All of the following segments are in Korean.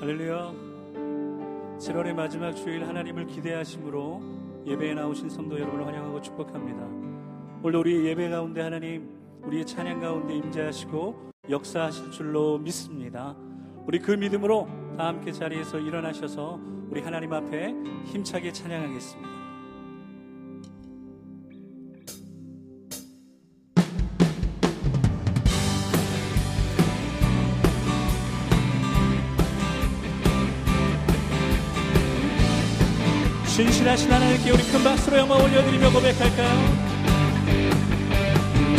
할렐루야. 7월의 마지막 주일 하나님을 기대하심으로 예배에 나오신 성도 여러분을 환영하고 축복합니다. 오늘 우리 예배 가운데 하나님 우리의 찬양 가운데 임재하시고 역사하실 줄로 믿습니다. 우리 그 믿음으로 다 함께 자리에서 일어나셔서 우리 하나님 앞에 힘차게 찬양하겠습니다. 신실하신 하나님께 우리 큰 박수로 영광 올려드리며 고백할까요?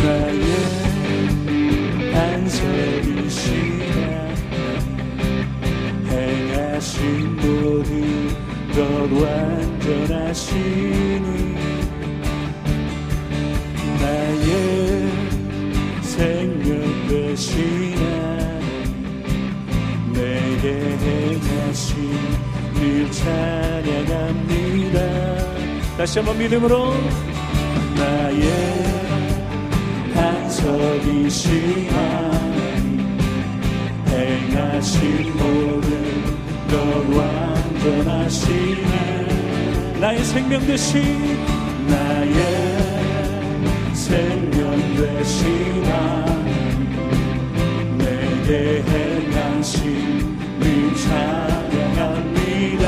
나의 반석이시라 행하신 모든 것 완전하시니 나의 생명 되시나 내게 행하신 늘 찬양합니다 다시 한번 믿음으로 나의 반석이신 하나님 행하신 모든 것 완전하시네. 나의 생명 되신 나의 생명 하나님 내게 행하신 늘 찬양합니다.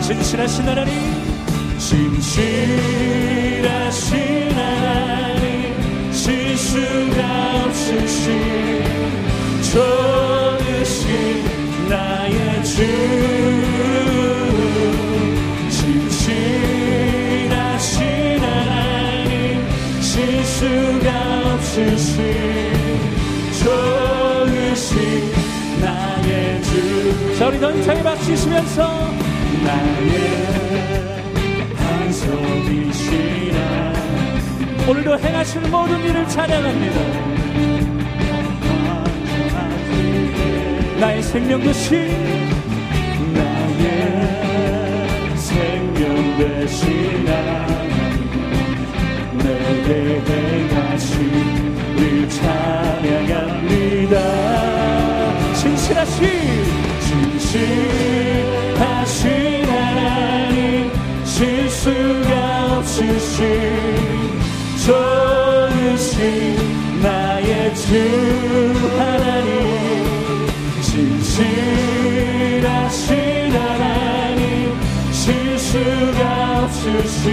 진실하신 하나님 진실하신 하나님 실수가 없으신 좋으신 나의 주. 진실하신 하나님 실수가 없으신 좋으신 나의 주. 자, 우리 더 힘차게 박수시면서 나의 오늘도 행하시는 모든 일을 찬양합니다. 나의 생명 되신 나의 생명 되신 내게 실수가 없으신 좋으신 나의 주 하나님. 진실하신 하나님 실수가 없으신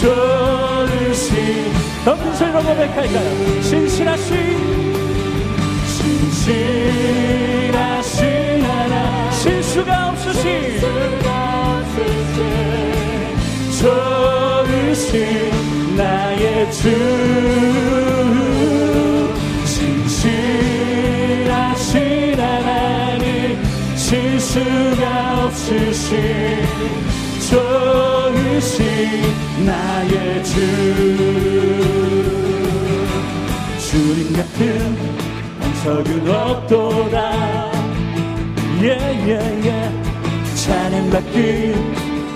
좋으신 높은 소리로 고백할까요? 진실하신 진실하신 하나 실수가 없으신 좋으신 나의 주. 진실하신 하나님 실수가 없으신 좋으신 나의 주. 주님 같은 반석은 없도다. 예예예 찬양받기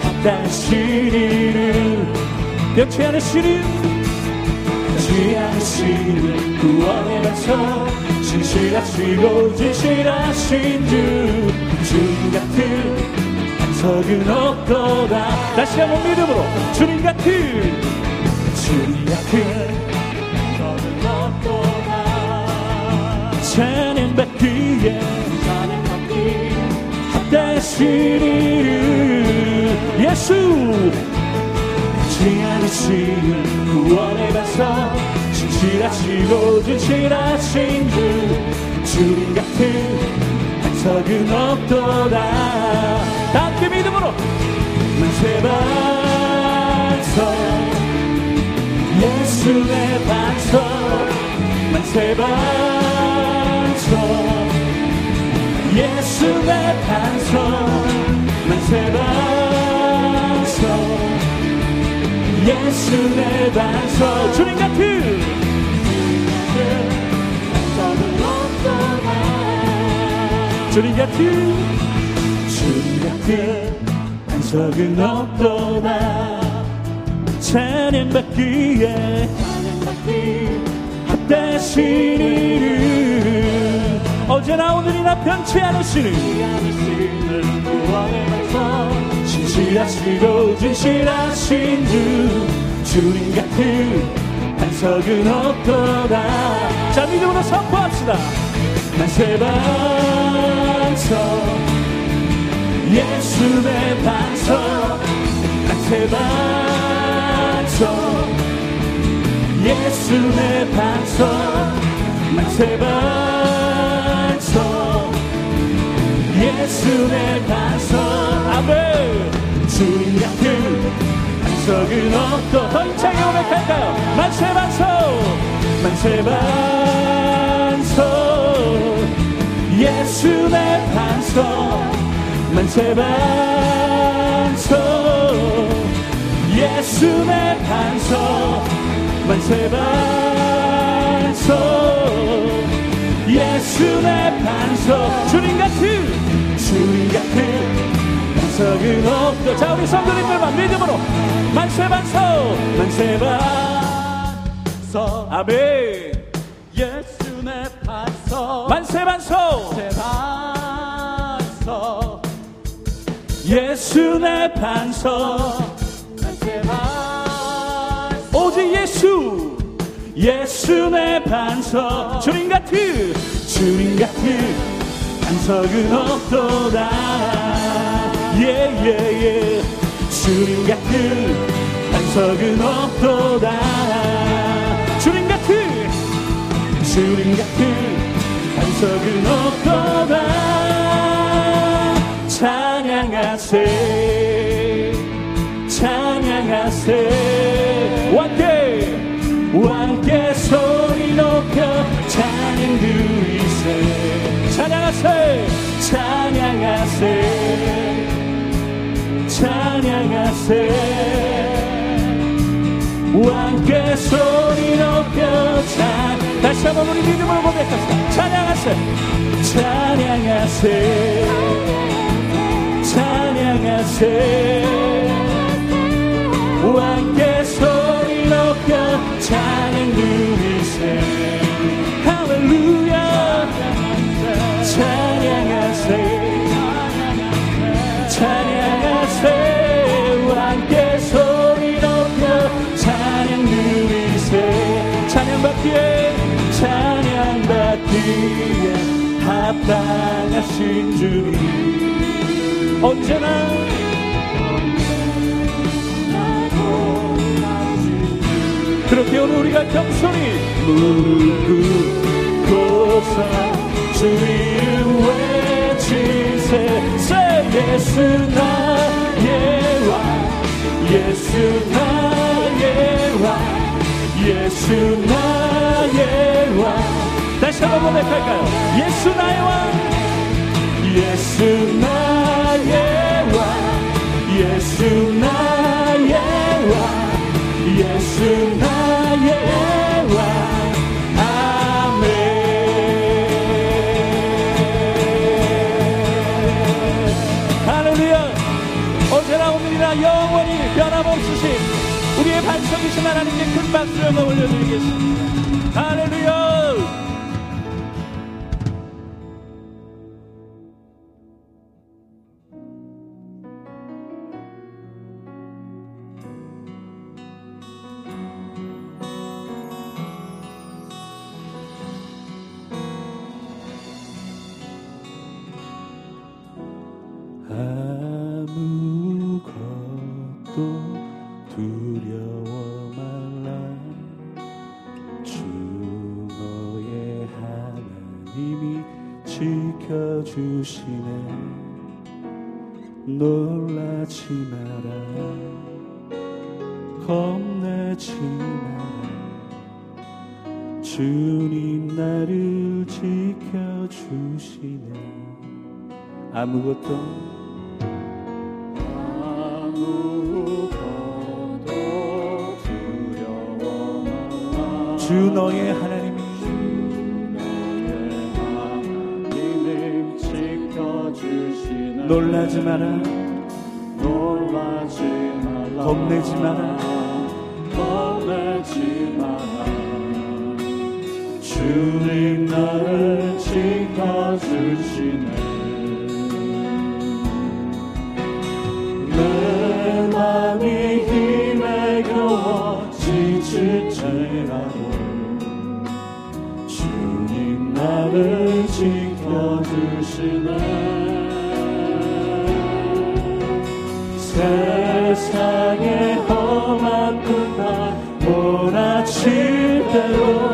합당시리를 변치 않으시는 변치 않으시는 구원의 반석 진실하시고 진실하신 주. 주님 같은 반석은 없도다. 다시 한번 믿음으로 주님 같은 주님 같은 반석은 없도다. 찬양 받기에 찬양 받기 합당시리를. 예수 않으시는 구원의 반석 진실하시고 진실하신 주 주님 같은 없도다. 다 함께 믿음으로 만세 반석 예수의 반석 만세 반석 예수의 반석 만세 반석 예수의 반석. 주님 같은. 주님 같은. 주님 같은. 반석은 없도다 찬양 받기에. 합당신 이를 어제나 오늘이나 변치 않으시는. 진 실하시고 진실하신 주. 주님 같은 반석은 없도다. 자 믿음으로 선포합시다. 만세 반석. 예수의 반석. 만세 반석. 예수의 반석. 만세 반석. 예수의 반석. 아멘 주인 같은 반석은 없고 더 힘차게 고백할까요? 만세 반석 만세 반석 예수의 반석. 만세 반석 예수의 반석. 만세 반석 예수의 반석. 주님 같은 주님 같은 반석은 없다. 자 우리 성도님들만 믿음으로 만세 반석 만세 반석 아멘. 예수의 반석. 만세 반석 제 반석. 예수의 반석. 제 반석 오직 예수. 예수의 반석. 주님 같은 주님 같은 반석은 없도다 예예예. 주님 같은 반석은 없도다. 주님 같은 주님 같은 반석은 없도다. 찬양하세 찬양하세. 왕께 왕께 소리 높여 찬양 드리세. 찬양하세 찬양하세 찬양하세. 왕께 소리 높여 찬 다시 한번 우리 믿음으로 고백합시다. 찬양하세. 찬양하세. 찬양하세 찬양받기에 합당하신 주님. 언제나 그렇게 오늘 우리가 겸손히 무릎 꿇고서 주 이름 외치세. 세 예수 나의 왕. 예수 나의 왕. 예수 나의 왕 다시 한번 고백할까요. 예수 나의 왕. 예수 나의 왕. 예수 나의 왕. 예수 나의 왕. 영원히 변함없으신 우리의 반석이신 하나님께 큰 박수를 올려드리겠습니다 놀라지 마라. 겁내지 마라. 주님 나를 지켜주시네. 아무것도 아무것도 두려워 말라 주 너의 하나님 놀라지 마라. 놀라지 말라. 겁내지 마라. 겁내지 마라. 주 주님 나를 지켜주시네. 내 맘이 힘에 겨워 지칠지라도 주님 나를 지켜주시네 세상의 험한 끝만 몰아칠 대로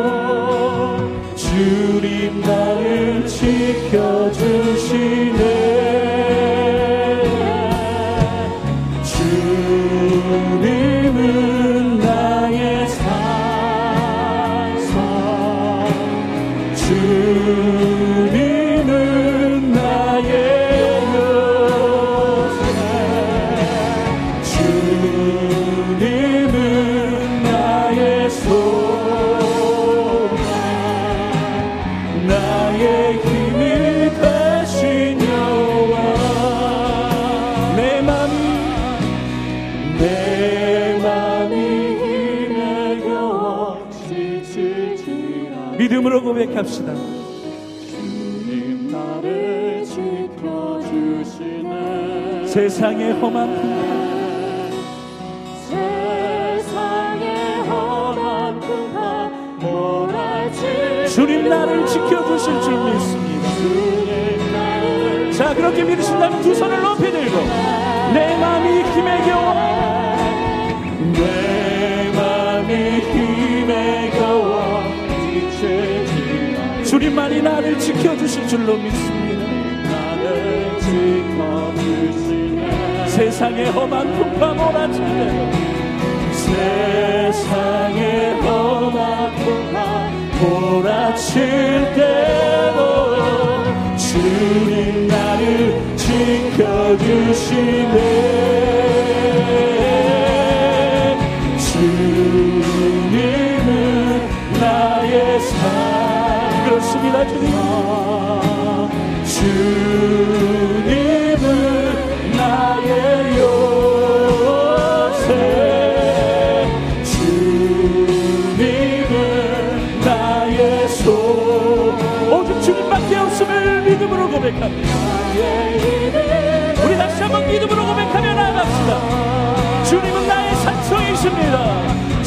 믿음으로 고백합시다. 주님 나를 지켜주시네 세상의 험한 풍파 세상의 험한 풍파 몰아칠 주님 나를 지켜주실 줄 믿습니다. 자 그렇게 믿으신다면 두 손을 높이 들고 내 마음이 힘에 겨워 주님만이 나를 지켜주실 줄로 믿습니다. 나를 지켜주시네. 세상의 험한 풍파 몰아칠 때 세상의 험한 풍파 몰아칠 때도 주님 나를 지켜주시네. 주 우리 다시 한번 믿음으로 고백하며 나아갑시다. 주님은 나의 산성이십니다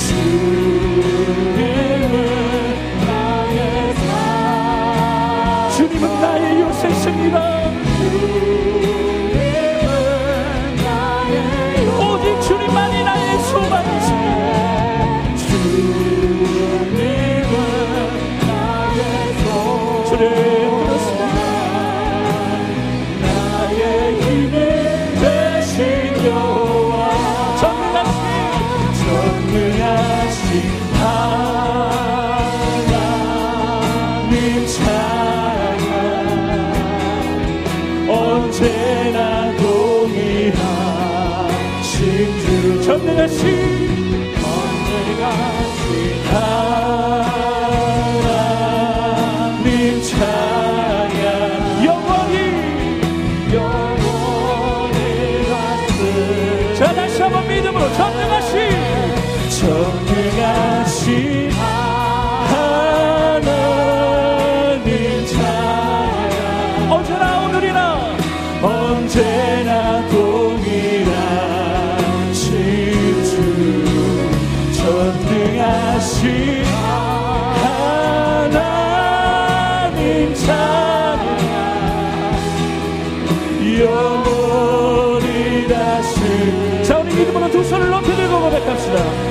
자 우리 믿음으로 두 손을 높이 들고 고백합시다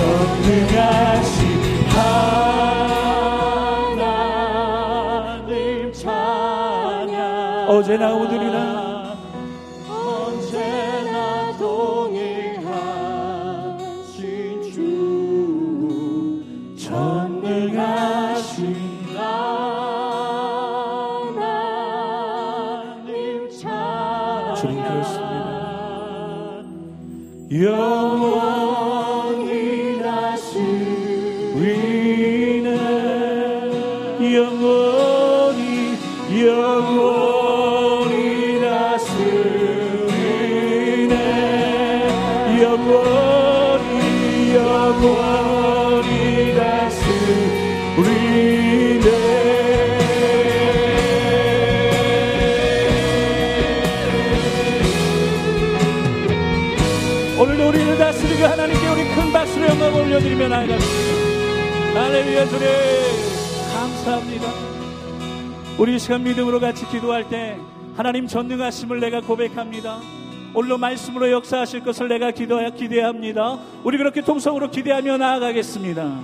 전능하신 하나님 찬양. 어제나 오늘이나? 언제나 동일하신 주. 전능하신 하나님 찬양 주님 그렇습니다. 영원 올려드리며 나아갑니다. 할렐루야 주님 감사합니다. 우리 이 시간 믿음으로 같이 기도할 때 하나님 전능하심을 내가 고백합니다. 오늘로 말씀으로 역사하실 것을 내가 기도하, 기대합니다. 우리 그렇게 통성으로 기대하며 나아가겠습니다.